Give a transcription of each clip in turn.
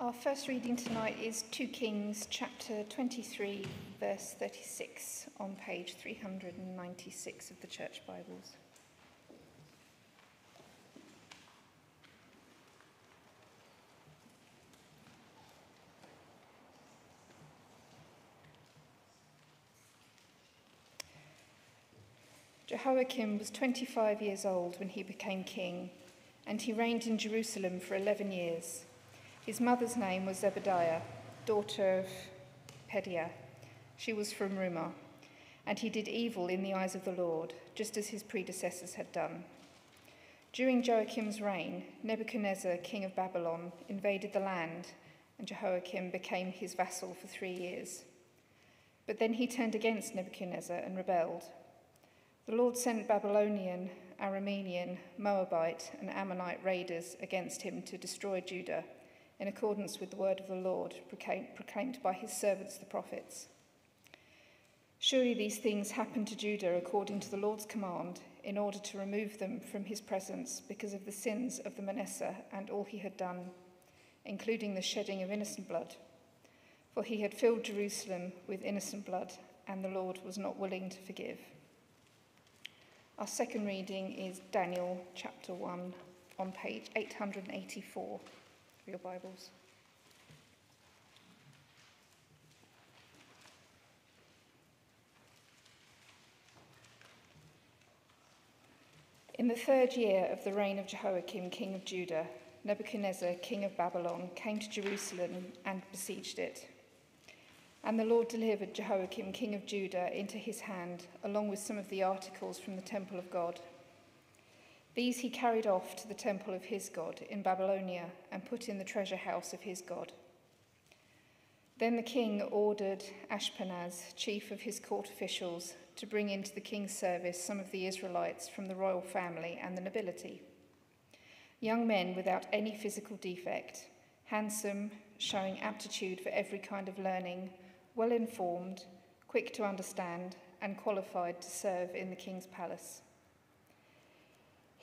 Our first reading tonight is 2 Kings chapter 23, verse 36, on page 396 of the Church Bibles. Jehoiakim was 25 years old when he became king, and he reigned in Jerusalem for 11 years. His mother's name was Zebidah, daughter of Pedaiah. She was from Rumah, and he did evil in the eyes of the Lord, just as his predecessors had done. During Joachim's reign, Nebuchadnezzar, king of Babylon, invaded the land, and Jehoiakim became his vassal for three years. But then he turned against Nebuchadnezzar and rebelled. The Lord sent Babylonian, Aramean, Moabite, and Ammonite raiders against him to destroy Judah, in accordance with the word of the Lord proclaimed by his servants the prophets. Surely these things happened to Judah according to the Lord's command, in order to remove them from his presence because of the sins of the Manasseh and all he had done, including the shedding of innocent blood. For he had filled Jerusalem with innocent blood, and the Lord was not willing to forgive. Our second reading is Daniel chapter 1 on page 884 of your Bibles. In the third year of the reign of Jehoiakim, king of Judah, Nebuchadnezzar, king of Babylon, came to Jerusalem and besieged it. And the Lord delivered Jehoiakim, king of Judah, into his hand, along with some of the articles from the temple of God. These he carried off to the temple of his God in Babylonia and put in the treasure house of his God. Then the king ordered Ashpenaz, chief of his court officials, to bring into the king's service some of the Israelites from the royal family and the nobility. Young men without any physical defect, handsome, showing aptitude for every kind of learning, well informed, quick to understand, and qualified to serve in the king's palace.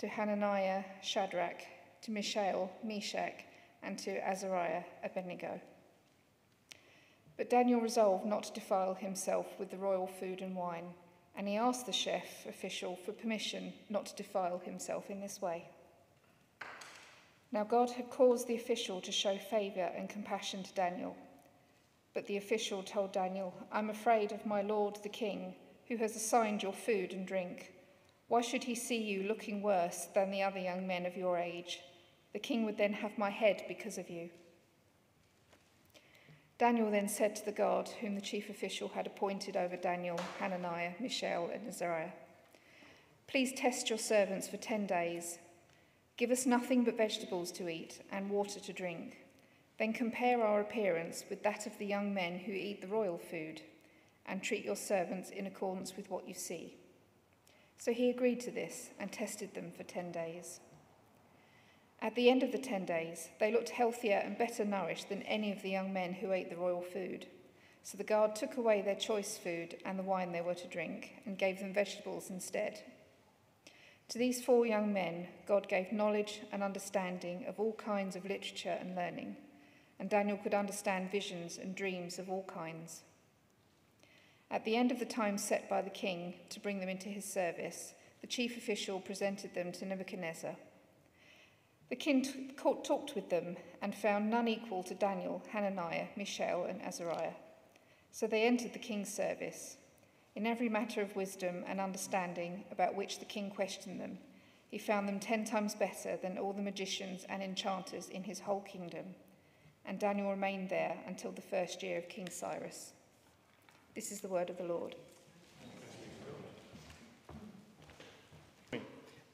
to Hananiah, Shadrach, to Mishael, Meshach, and to Azariah, Abednego. But Daniel resolved not to defile himself with the royal food and wine, and he asked the chef official for permission not to defile himself in this way. Now God had caused the official to show favour and compassion to Daniel but the official told Daniel, I'm afraid of my lord the king, who has assigned your food and drink. Why should he see you looking worse than the other young men of your age? The king would then have my head because of you. Daniel then said to the guard, whom the chief official had appointed over Daniel, Hananiah, Mishael, and Azariah, Please test your servants for ten days. Give us nothing but vegetables to eat and water to drink. Then compare our appearance with that of the young men who eat the royal food, and treat your servants in accordance with what you see. So he agreed to this and tested them for 10 days. At the end of the 10 days, they looked healthier and better nourished than any of the young men who ate the royal food. So the guard took away their choice food and the wine they were to drink and gave them vegetables instead. To these four young men, God gave knowledge and understanding of all kinds of literature and learning, and Daniel could understand visions and dreams of all kinds. At the end of the time set by the king to bring them into his service, the chief official presented them to Nebuchadnezzar. The king t- talked with them and found none equal to Daniel, Hananiah, Mishael, and Azariah. So they entered the king's service. In every matter of wisdom and understanding about which the king questioned them, he found them ten times better than all the magicians and enchanters in his whole kingdom and Daniel remained there until the first year of King Cyrus. This is the word of the Lord.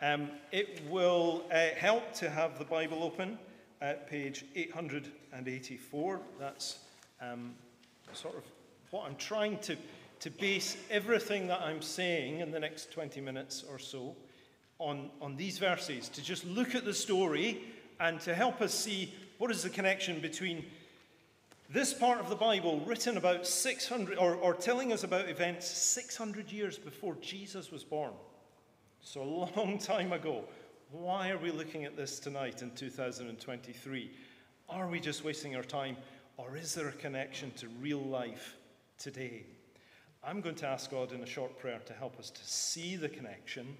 Um, it will uh, help to have the Bible open at page 884. That's um, sort of what I'm trying to, to base everything that I'm saying in the next 20 minutes or so on, on these verses, to just look at the story and to help us see what is the connection between this part of the Bible, written about 600, or, or telling us about events 600 years before Jesus was born. So, a long time ago. Why are we looking at this tonight in 2023? Are we just wasting our time, or is there a connection to real life today? I'm going to ask God in a short prayer to help us to see the connection,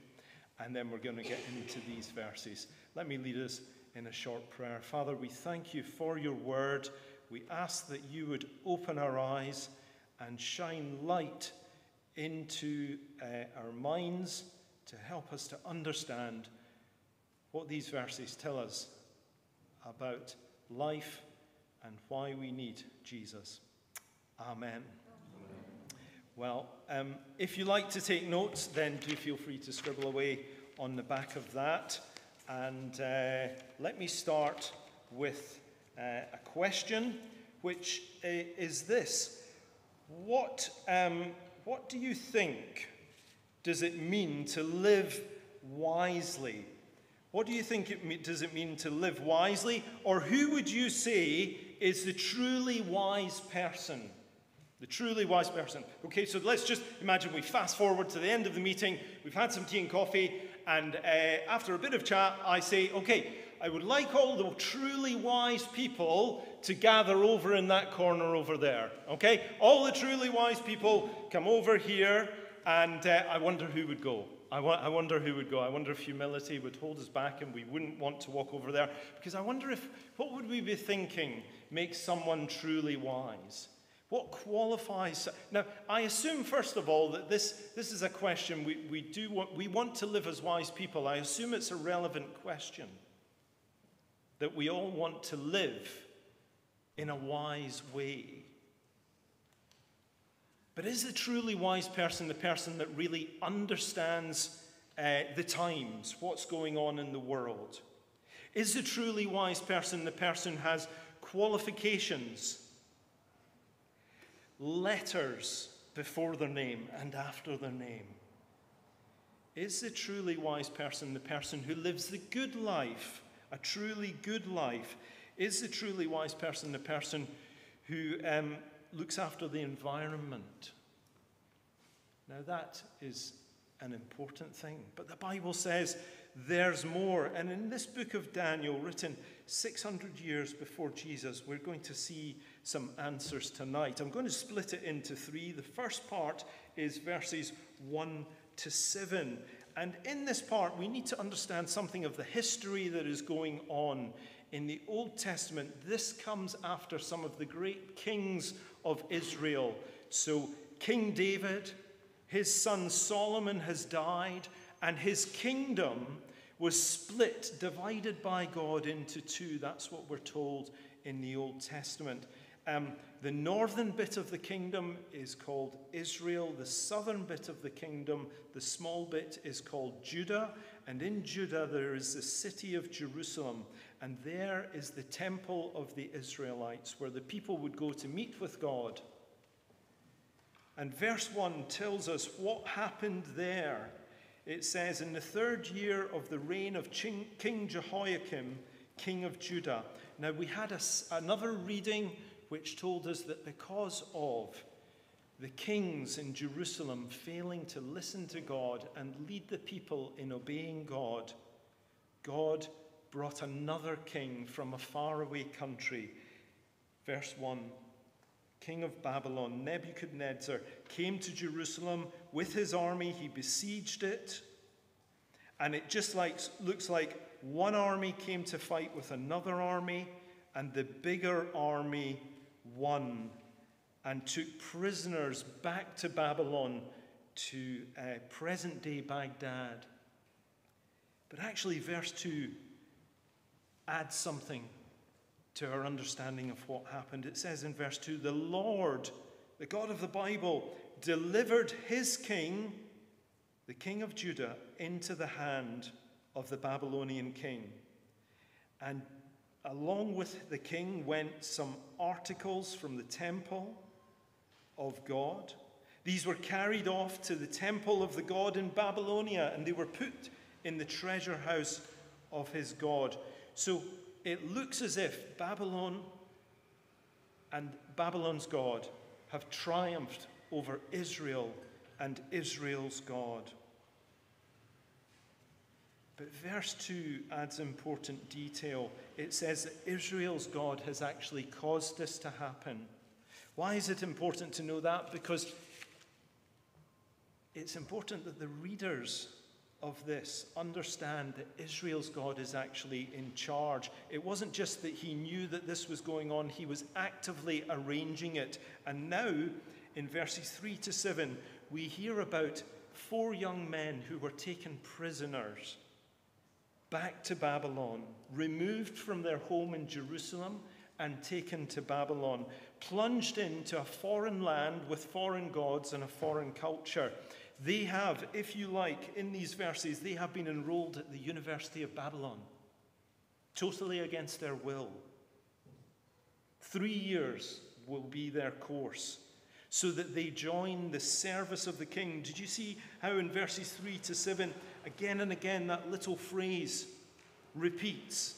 and then we're going to get into these verses. Let me lead us in a short prayer. Father, we thank you for your word. We ask that you would open our eyes and shine light into uh, our minds to help us to understand what these verses tell us about life and why we need Jesus. Amen. Well, um, if you like to take notes, then do feel free to scribble away on the back of that. And uh, let me start with a question, which uh, is this what, um, what do you think does it mean to live wisely? What do you think it does it mean to live wisely? Or who would you say is the truly wise person? The truly wise person. Okay, so let's just imagine we fast forward to the end of the meeting. We've had some tea and coffee, and uh, after a bit of chat, I say, okay, I would like all the truly wise people to gather over in that corner over there. Okay? All the truly wise people come over here, and uh, I wonder who would go. I, wa- I wonder who would go. I wonder if humility would hold us back and we wouldn't want to walk over there. Because I wonder if, what would we be thinking makes someone truly wise? What qualifies? Now, I assume, first of all, that this, this is a question we, we, do want, we want to live as wise people. I assume it's a relevant question that we all want to live in a wise way. But is the truly wise person the person that really understands uh, the times, what's going on in the world? Is the truly wise person the person who has qualifications, letters before their name and after their name? Is the truly wise person the person who lives the good life, a truly good life? Is the truly wise person the person who um, looks after the environment? Now, that is an important thing. But the Bible says there's more. And in this book of Daniel, written 600 years before Jesus, we're going to see some answers tonight. I'm going to split it into three. The first part is verses 1 to 7. And in this part, we need to understand something of the history that is going on in the Old Testament. This comes after some of the great kings of Israel. So, King David, his son Solomon has died, and his kingdom was split, divided by God into two. That's what we're told in the Old Testament. Um, the northern bit of the kingdom is called Israel. The southern bit of the kingdom, the small bit, is called Judah. And in Judah, there is the city of Jerusalem. And there is the temple of the Israelites, where the people would go to meet with God. And verse 1 tells us what happened there. It says, In the third year of the reign of King Jehoiakim, king of Judah. Now, we had a, another reading which told us that because of the kings in Jerusalem failing to listen to God and lead the people in obeying God, God brought another king from a faraway country. Verse 1 king of Babylon, Nebuchadnezzar, came to Jerusalem with his army. He besieged it. And it just like, looks like one army came to fight with another army, and the bigger army won and took prisoners back to Babylon to uh, present day Baghdad. But actually, verse 2 adds something to our understanding of what happened. It says in verse 2 the Lord, the God of the Bible, delivered his king, the king of Judah, into the hand of the Babylonian king. And along with the king went some articles from the temple of God. These were carried off to the temple of the God in Babylonia and they were put in the treasure house of his God. So it looks as if Babylon and Babylon's God have triumphed over Israel and Israel's God. But verse 2 adds important detail. It says that Israel's God has actually caused this to happen. Why is it important to know that? Because it's important that the readers of this understand that Israel's God is actually in charge. It wasn't just that he knew that this was going on, he was actively arranging it. And now, in verses 3 to 7, we hear about four young men who were taken prisoners back to Babylon, removed from their home in Jerusalem and taken to Babylon, plunged into a foreign land with foreign gods and a foreign culture. They have, if you like, in these verses, they have been enrolled at the University of Babylon, totally against their will. Three years will be their course so that they join the service of the king. Did you see how in verses 3 to 7, again and again, that little phrase repeats?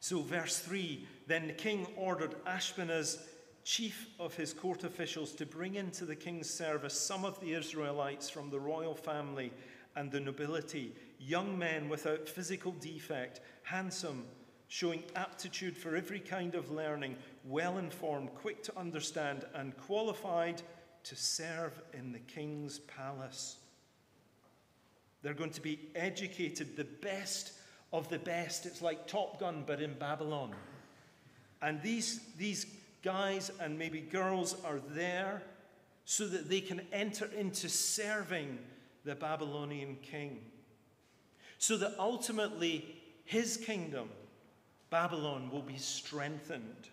So, verse 3 then the king ordered Ashpenaz, chief of his court officials, to bring into the king's service some of the Israelites from the royal family and the nobility, young men without physical defect, handsome, showing aptitude for every kind of learning, well informed, quick to understand, and qualified to serve in the king's palace. They're going to be educated, the best of the best. It's like Top Gun, but in Babylon. And these, these guys and maybe girls are there so that they can enter into serving the Babylonian king. So that ultimately his kingdom, Babylon, will be strengthened.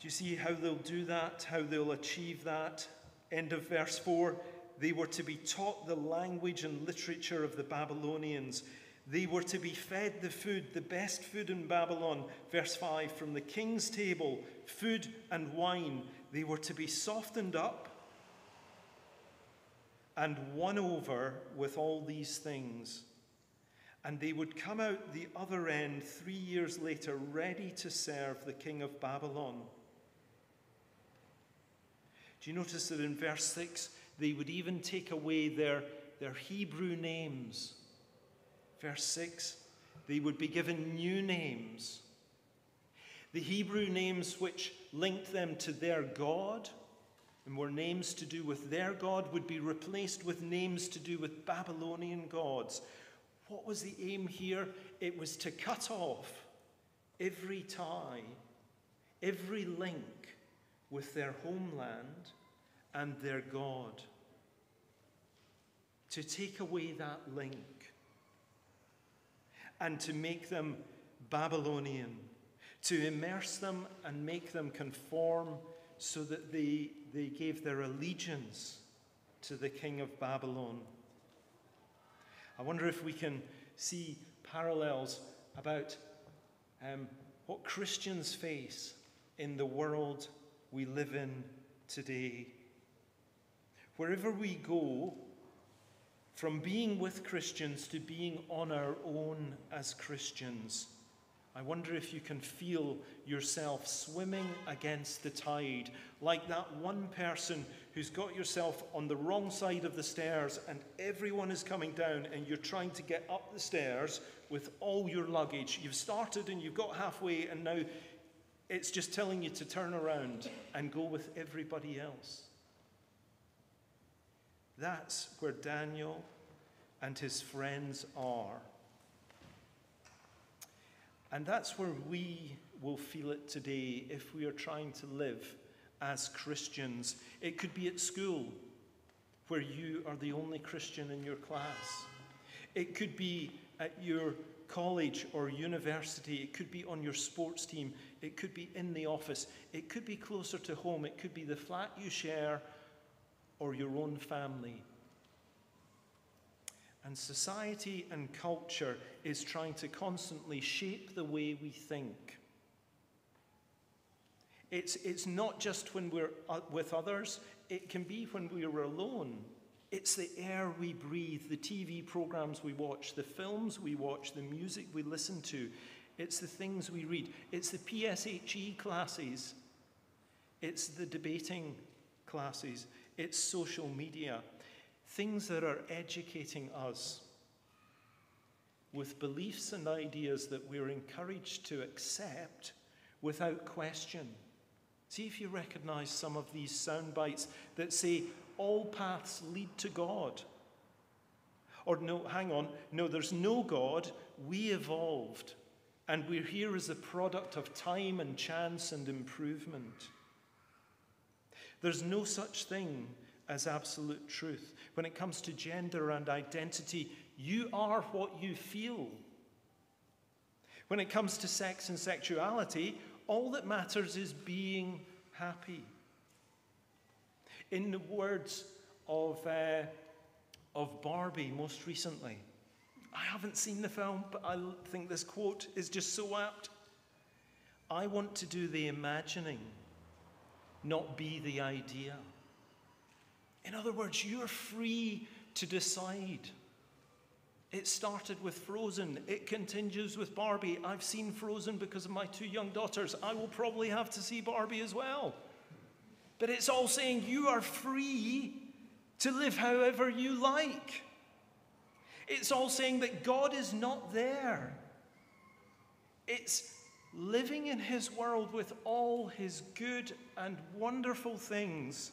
Do you see how they'll do that? How they'll achieve that? End of verse 4 they were to be taught the language and literature of the Babylonians. They were to be fed the food, the best food in Babylon. Verse 5 from the king's table, food and wine. They were to be softened up and won over with all these things. And they would come out the other end three years later, ready to serve the king of Babylon. Do you notice that in verse 6 they would even take away their, their Hebrew names. Verse 6 they would be given new names. The Hebrew names which linked them to their God and were names to do with their God would be replaced with names to do with Babylonian gods. What was the aim here? It was to cut off every tie, every link with their homeland and their God. To take away that link and to make them Babylonian, to immerse them and make them conform so that they, they gave their allegiance to the king of Babylon. I wonder if we can see parallels about um, what Christians face in the world we live in today. Wherever we go, from being with Christians to being on our own as Christians, I wonder if you can feel yourself swimming against the tide, like that one person who's got yourself on the wrong side of the stairs and everyone is coming down and you're trying to get up the stairs with all your luggage. You've started and you've got halfway, and now it's just telling you to turn around and go with everybody else. That's where Daniel and his friends are. And that's where we will feel it today if we are trying to live as Christians. It could be at school, where you are the only Christian in your class. It could be at your college or university. It could be on your sports team. It could be in the office. It could be closer to home. It could be the flat you share or your own family. And society and culture is trying to constantly shape the way we think. It's, it's not just when we're uh, with others, it can be when we're alone. It's the air we breathe, the TV programs we watch, the films we watch, the music we listen to. It's the things we read. It's the PSHE classes. It's the debating classes. It's social media. Things that are educating us with beliefs and ideas that we're encouraged to accept without question. See if you recognize some of these sound bites that say, all paths lead to God. Or, no, hang on, no, there's no God. We evolved. And we're here as a product of time and chance and improvement. There's no such thing as absolute truth. When it comes to gender and identity, you are what you feel. When it comes to sex and sexuality, all that matters is being happy. In the words of, uh, of Barbie most recently, I haven't seen the film, but I think this quote is just so apt. I want to do the imagining, not be the idea. In other words, you're free to decide. It started with Frozen. It continues with Barbie. I've seen Frozen because of my two young daughters. I will probably have to see Barbie as well. But it's all saying you are free to live however you like. It's all saying that God is not there. It's living in His world with all His good and wonderful things,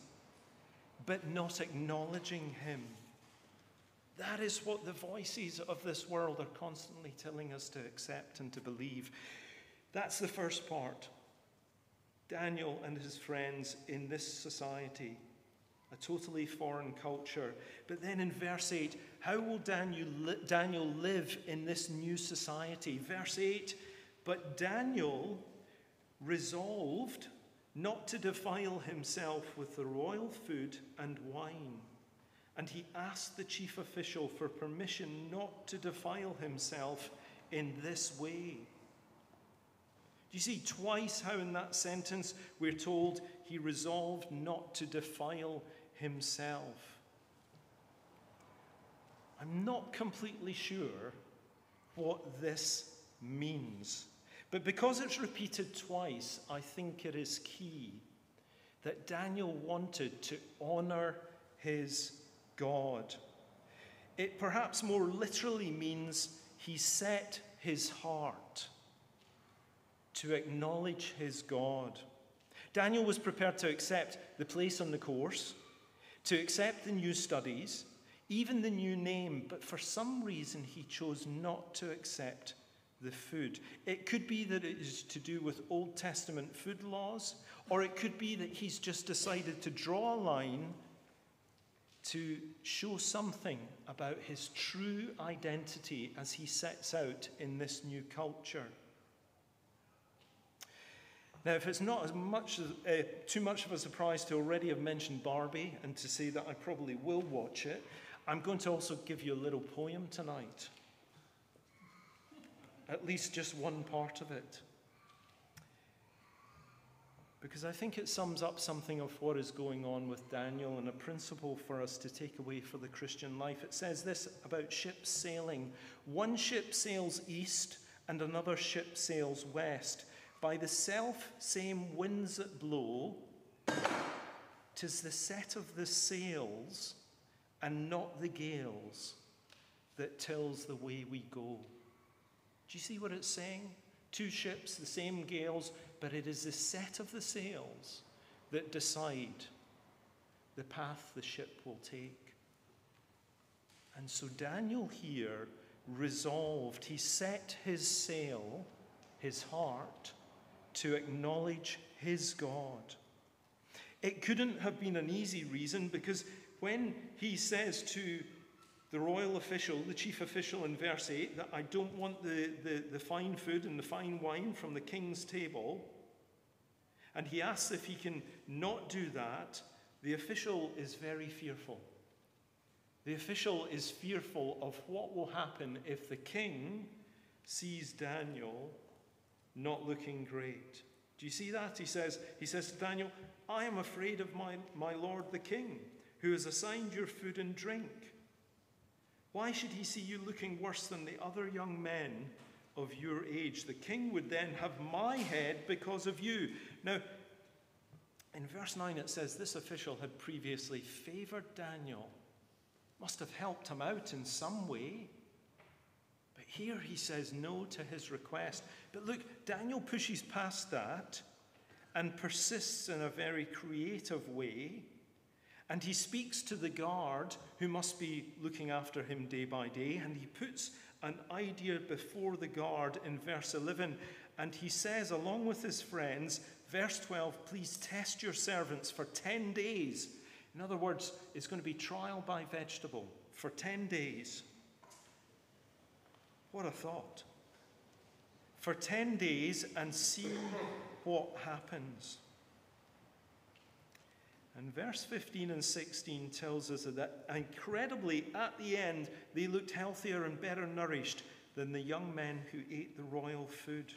but not acknowledging Him. That is what the voices of this world are constantly telling us to accept and to believe. That's the first part. Daniel and his friends in this society, a totally foreign culture. But then in verse 8, how will Daniel, Daniel live in this new society? Verse 8, but Daniel resolved not to defile himself with the royal food and wine. And he asked the chief official for permission not to defile himself in this way. Do you see twice how in that sentence we're told he resolved not to defile himself? I'm not completely sure what this means. But because it's repeated twice, I think it is key that Daniel wanted to honor his God. It perhaps more literally means he set his heart to acknowledge his God. Daniel was prepared to accept the place on the course, to accept the new studies, even the new name, but for some reason he chose not to accept the food. It could be that it is to do with Old Testament food laws, or it could be that he's just decided to draw a line to show something about his true identity as he sets out in this new culture. Now, if it's not as much as, uh, too much of a surprise to already have mentioned Barbie and to say that I probably will watch it, I'm going to also give you a little poem tonight. At least just one part of it. Because I think it sums up something of what is going on with Daniel and a principle for us to take away for the Christian life. It says this about ships sailing one ship sails east and another ship sails west by the self same winds that blow, tis the set of the sails and not the gales that tells the way we go. Do you see what it's saying? Two ships, the same gales, but it is the set of the sails that decide the path the ship will take. And so Daniel here resolved, he set his sail, his heart, to acknowledge his God. It couldn't have been an easy reason because when he says to the royal official, the chief official in verse 8, that I don't want the, the, the fine food and the fine wine from the king's table, and he asks if he can not do that, the official is very fearful. The official is fearful of what will happen if the king sees Daniel not looking great. Do you see that? He says, he says to Daniel, I am afraid of my, my lord the king, who has assigned your food and drink. Why should he see you looking worse than the other young men of your age? The king would then have my head because of you. Now, in verse 9, it says this official had previously favored Daniel, must have helped him out in some way. But here he says no to his request. But look, Daniel pushes past that and persists in a very creative way. And he speaks to the guard who must be looking after him day by day. And he puts an idea before the guard in verse 11. And he says, along with his friends, verse 12, please test your servants for 10 days. In other words, it's going to be trial by vegetable for 10 days. What a thought. For 10 days and see what happens. And verse 15 and 16 tells us that incredibly, at the end, they looked healthier and better nourished than the young men who ate the royal food.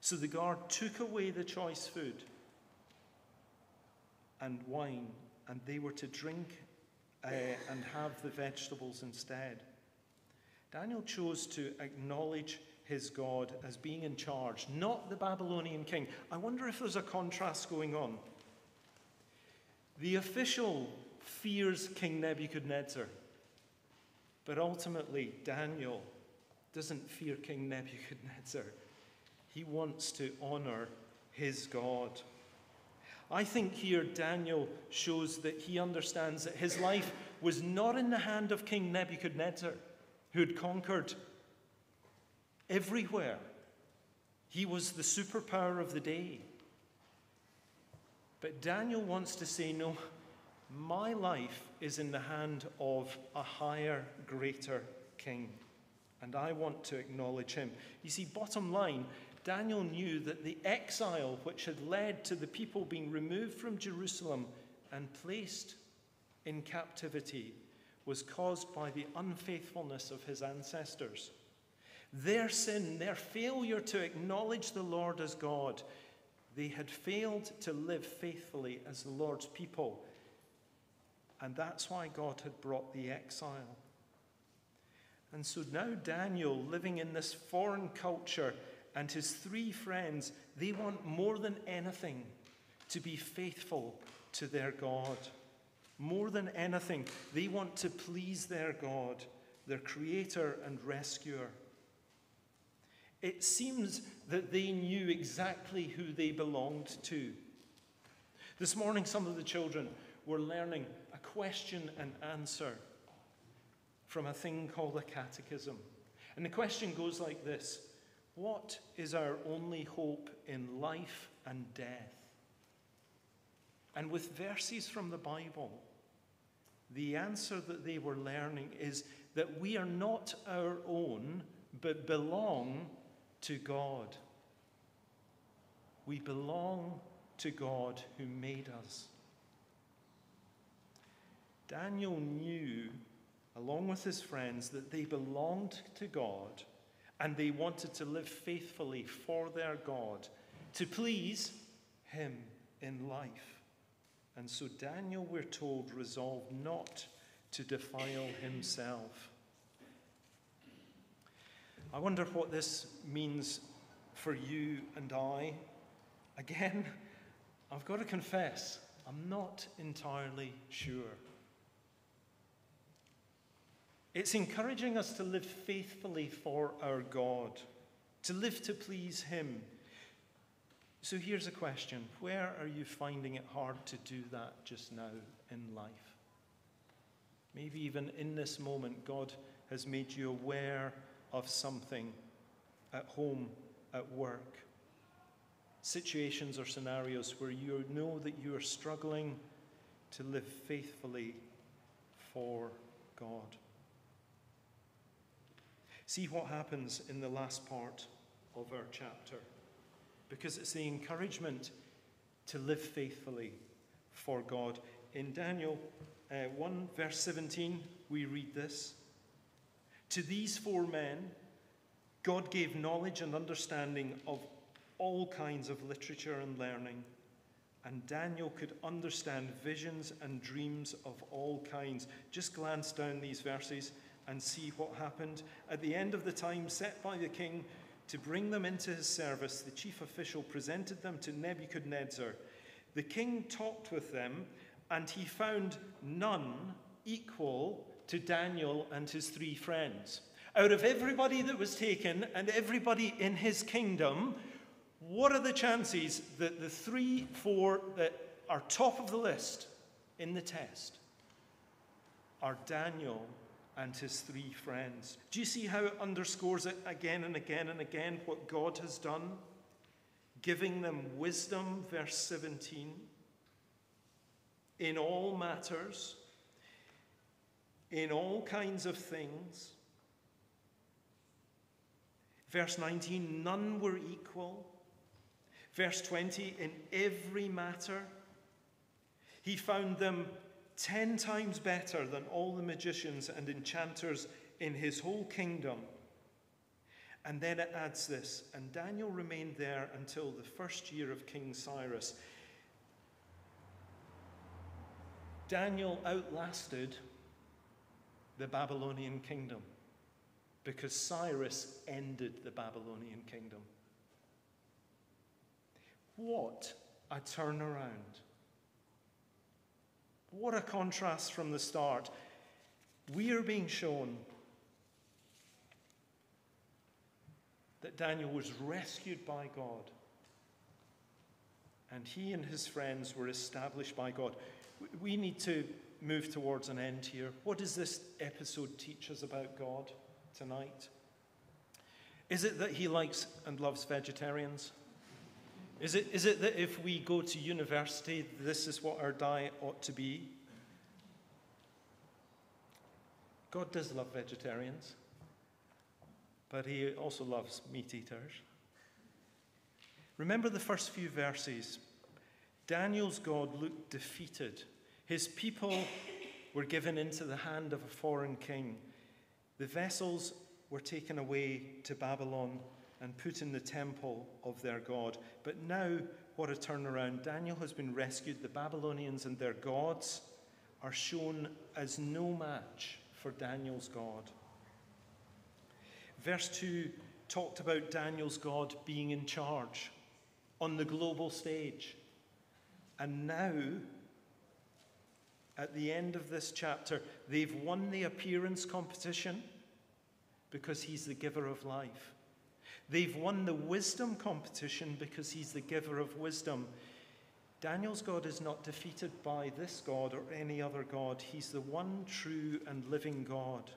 So the guard took away the choice food and wine, and they were to drink uh, and have the vegetables instead. Daniel chose to acknowledge his God as being in charge, not the Babylonian king. I wonder if there's a contrast going on. The official fears King Nebuchadnezzar, but ultimately, Daniel doesn't fear King Nebuchadnezzar. He wants to honor his God. I think here Daniel shows that he understands that his life was not in the hand of King Nebuchadnezzar, who had conquered everywhere. He was the superpower of the day. But Daniel wants to say, no, my life is in the hand of a higher, greater king. And I want to acknowledge him. You see, bottom line, Daniel knew that the exile which had led to the people being removed from Jerusalem and placed in captivity was caused by the unfaithfulness of his ancestors. Their sin, their failure to acknowledge the Lord as God, they had failed to live faithfully as the Lord's people. And that's why God had brought the exile. And so now Daniel, living in this foreign culture, and his three friends, they want more than anything to be faithful to their God. More than anything, they want to please their God, their creator and rescuer. It seems that they knew exactly who they belonged to. This morning, some of the children were learning a question and answer from a thing called a catechism. And the question goes like this what is our only hope in life and death? And with verses from the Bible, the answer that they were learning is that we are not our own, but belong to God. We belong to God who made us. Daniel knew, along with his friends, that they belonged to God and they wanted to live faithfully for their God, to please Him in life. And so Daniel, we're told, resolved not to defile himself. I wonder what this means for you and I. Again, I've got to confess, I'm not entirely sure. It's encouraging us to live faithfully for our God, to live to please Him. So here's a question Where are you finding it hard to do that just now in life? Maybe even in this moment, God has made you aware of something at home, at work, situations or scenarios where you know that you are struggling to live faithfully for God. See what happens in the last part of our chapter, because it's the encouragement to live faithfully for God. In Daniel uh, 1, verse 17, we read this To these four men, God gave knowledge and understanding of all kinds of literature and learning. And Daniel could understand visions and dreams of all kinds. Just glance down these verses and see what happened. At the end of the time set by the king to bring them into his service, the chief official presented them to Nebuchadnezzar. The king talked with them, and he found none equal to Daniel and his three friends. Out of everybody that was taken and everybody in his kingdom, what are the chances that the three, four that are top of the list in the test are Daniel and his three friends? Do you see how it underscores it again and again and again what God has done? Giving them wisdom, verse 17, in all matters, in all kinds of things. Verse 19, none were equal. Verse 20, in every matter, he found them ten times better than all the magicians and enchanters in his whole kingdom. And then it adds this and Daniel remained there until the first year of King Cyrus. Daniel outlasted the Babylonian kingdom because Cyrus ended the Babylonian kingdom. What a turnaround! What a contrast from the start. We are being shown that Daniel was rescued by God and he and his friends were established by God. We need to move towards an end here. What does this episode teach us about God tonight? Is it that he likes and loves vegetarians? Is it, is it that if we go to university, this is what our diet ought to be? God does love vegetarians, but he also loves meat eaters. Remember the first few verses. Daniel's God looked defeated. His people were given into the hand of a foreign king. The vessels were taken away to Babylon and put in the temple of their God. But now, what a turnaround. Daniel has been rescued. The Babylonians and their gods are shown as no match for Daniel's God. Verse 2 talked about Daniel's God being in charge on the global stage. And now, at the end of this chapter, they've won the appearance competition because he's the giver of life. They've won the wisdom competition because he's the giver of wisdom. Daniel's God is not defeated by this God or any other God. He's the one true and living God.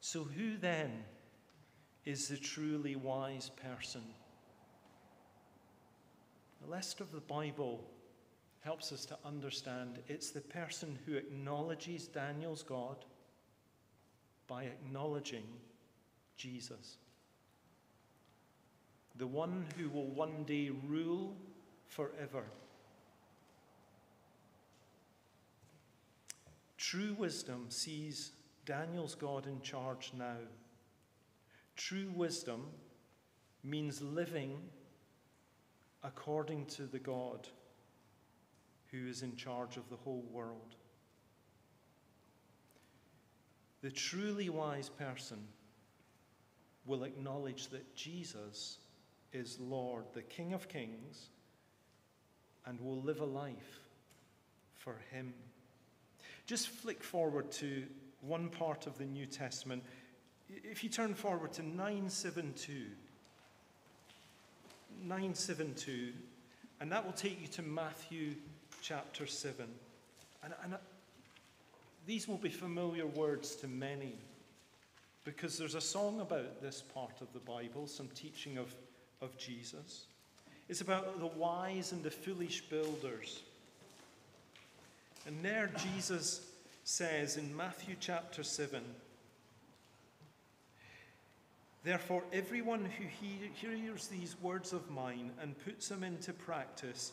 So, who then is the truly wise person? The rest of the Bible helps us to understand it's the person who acknowledges Daniel's God by acknowledging Jesus the one who will one day rule forever. True wisdom sees Daniel's God in charge now. True wisdom means living according to the God who is in charge of the whole world. The truly wise person will acknowledge that Jesus is Lord, the King of Kings, and will live a life for Him. Just flick forward to one part of the New Testament. If you turn forward to 972, 972, and that will take you to Matthew chapter 7. And, and uh, these will be familiar words to many because there's a song about this part of the Bible, some teaching of of Jesus. It's about the wise and the foolish builders. And there Jesus says in Matthew chapter 7 Therefore, everyone who he- hears these words of mine and puts them into practice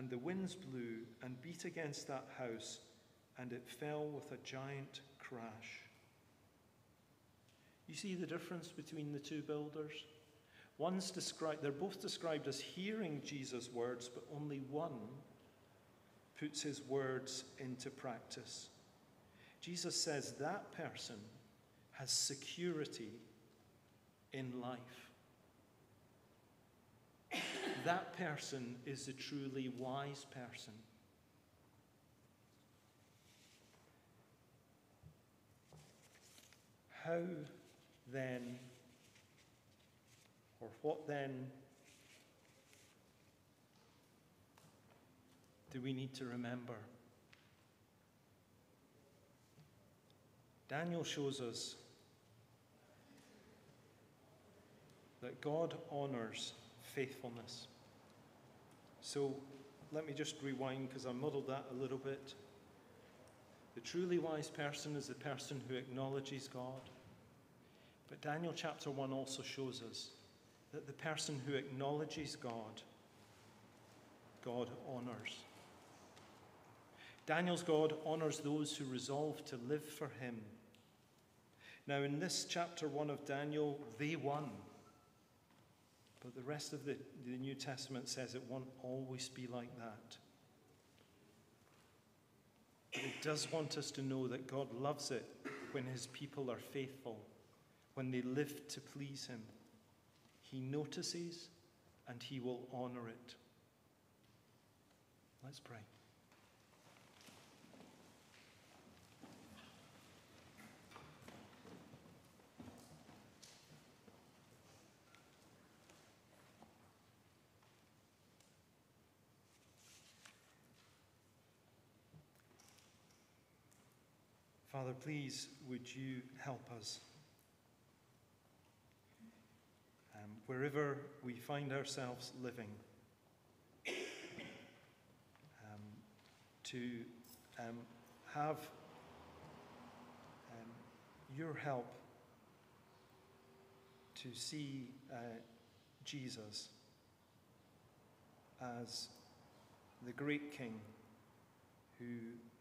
and the winds blew and beat against that house, and it fell with a giant crash. You see the difference between the two builders? One's described, they're both described as hearing Jesus' words, but only one puts his words into practice. Jesus says that person has security in life. That person is a truly wise person. How then, or what then, do we need to remember? Daniel shows us that God honors faithfulness. So let me just rewind because I muddled that a little bit. The truly wise person is the person who acknowledges God. But Daniel chapter 1 also shows us that the person who acknowledges God, God honors. Daniel's God honors those who resolve to live for him. Now, in this chapter 1 of Daniel, they won. But the rest of the, the New Testament says it won't always be like that. But it does want us to know that God loves it when his people are faithful, when they live to please him. He notices and he will honor it. Let's pray. Father, please would you help us? Um, wherever we find ourselves living, um, to um, have um, your help to see uh, Jesus as the great King who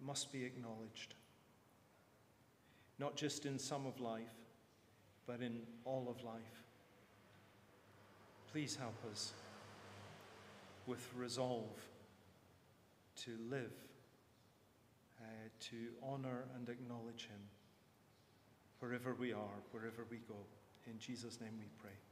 must be acknowledged not just in some of life, but in all of life. Please help us with resolve to live, uh, to honor and acknowledge Him wherever we are, wherever we go. In Jesus' name we pray.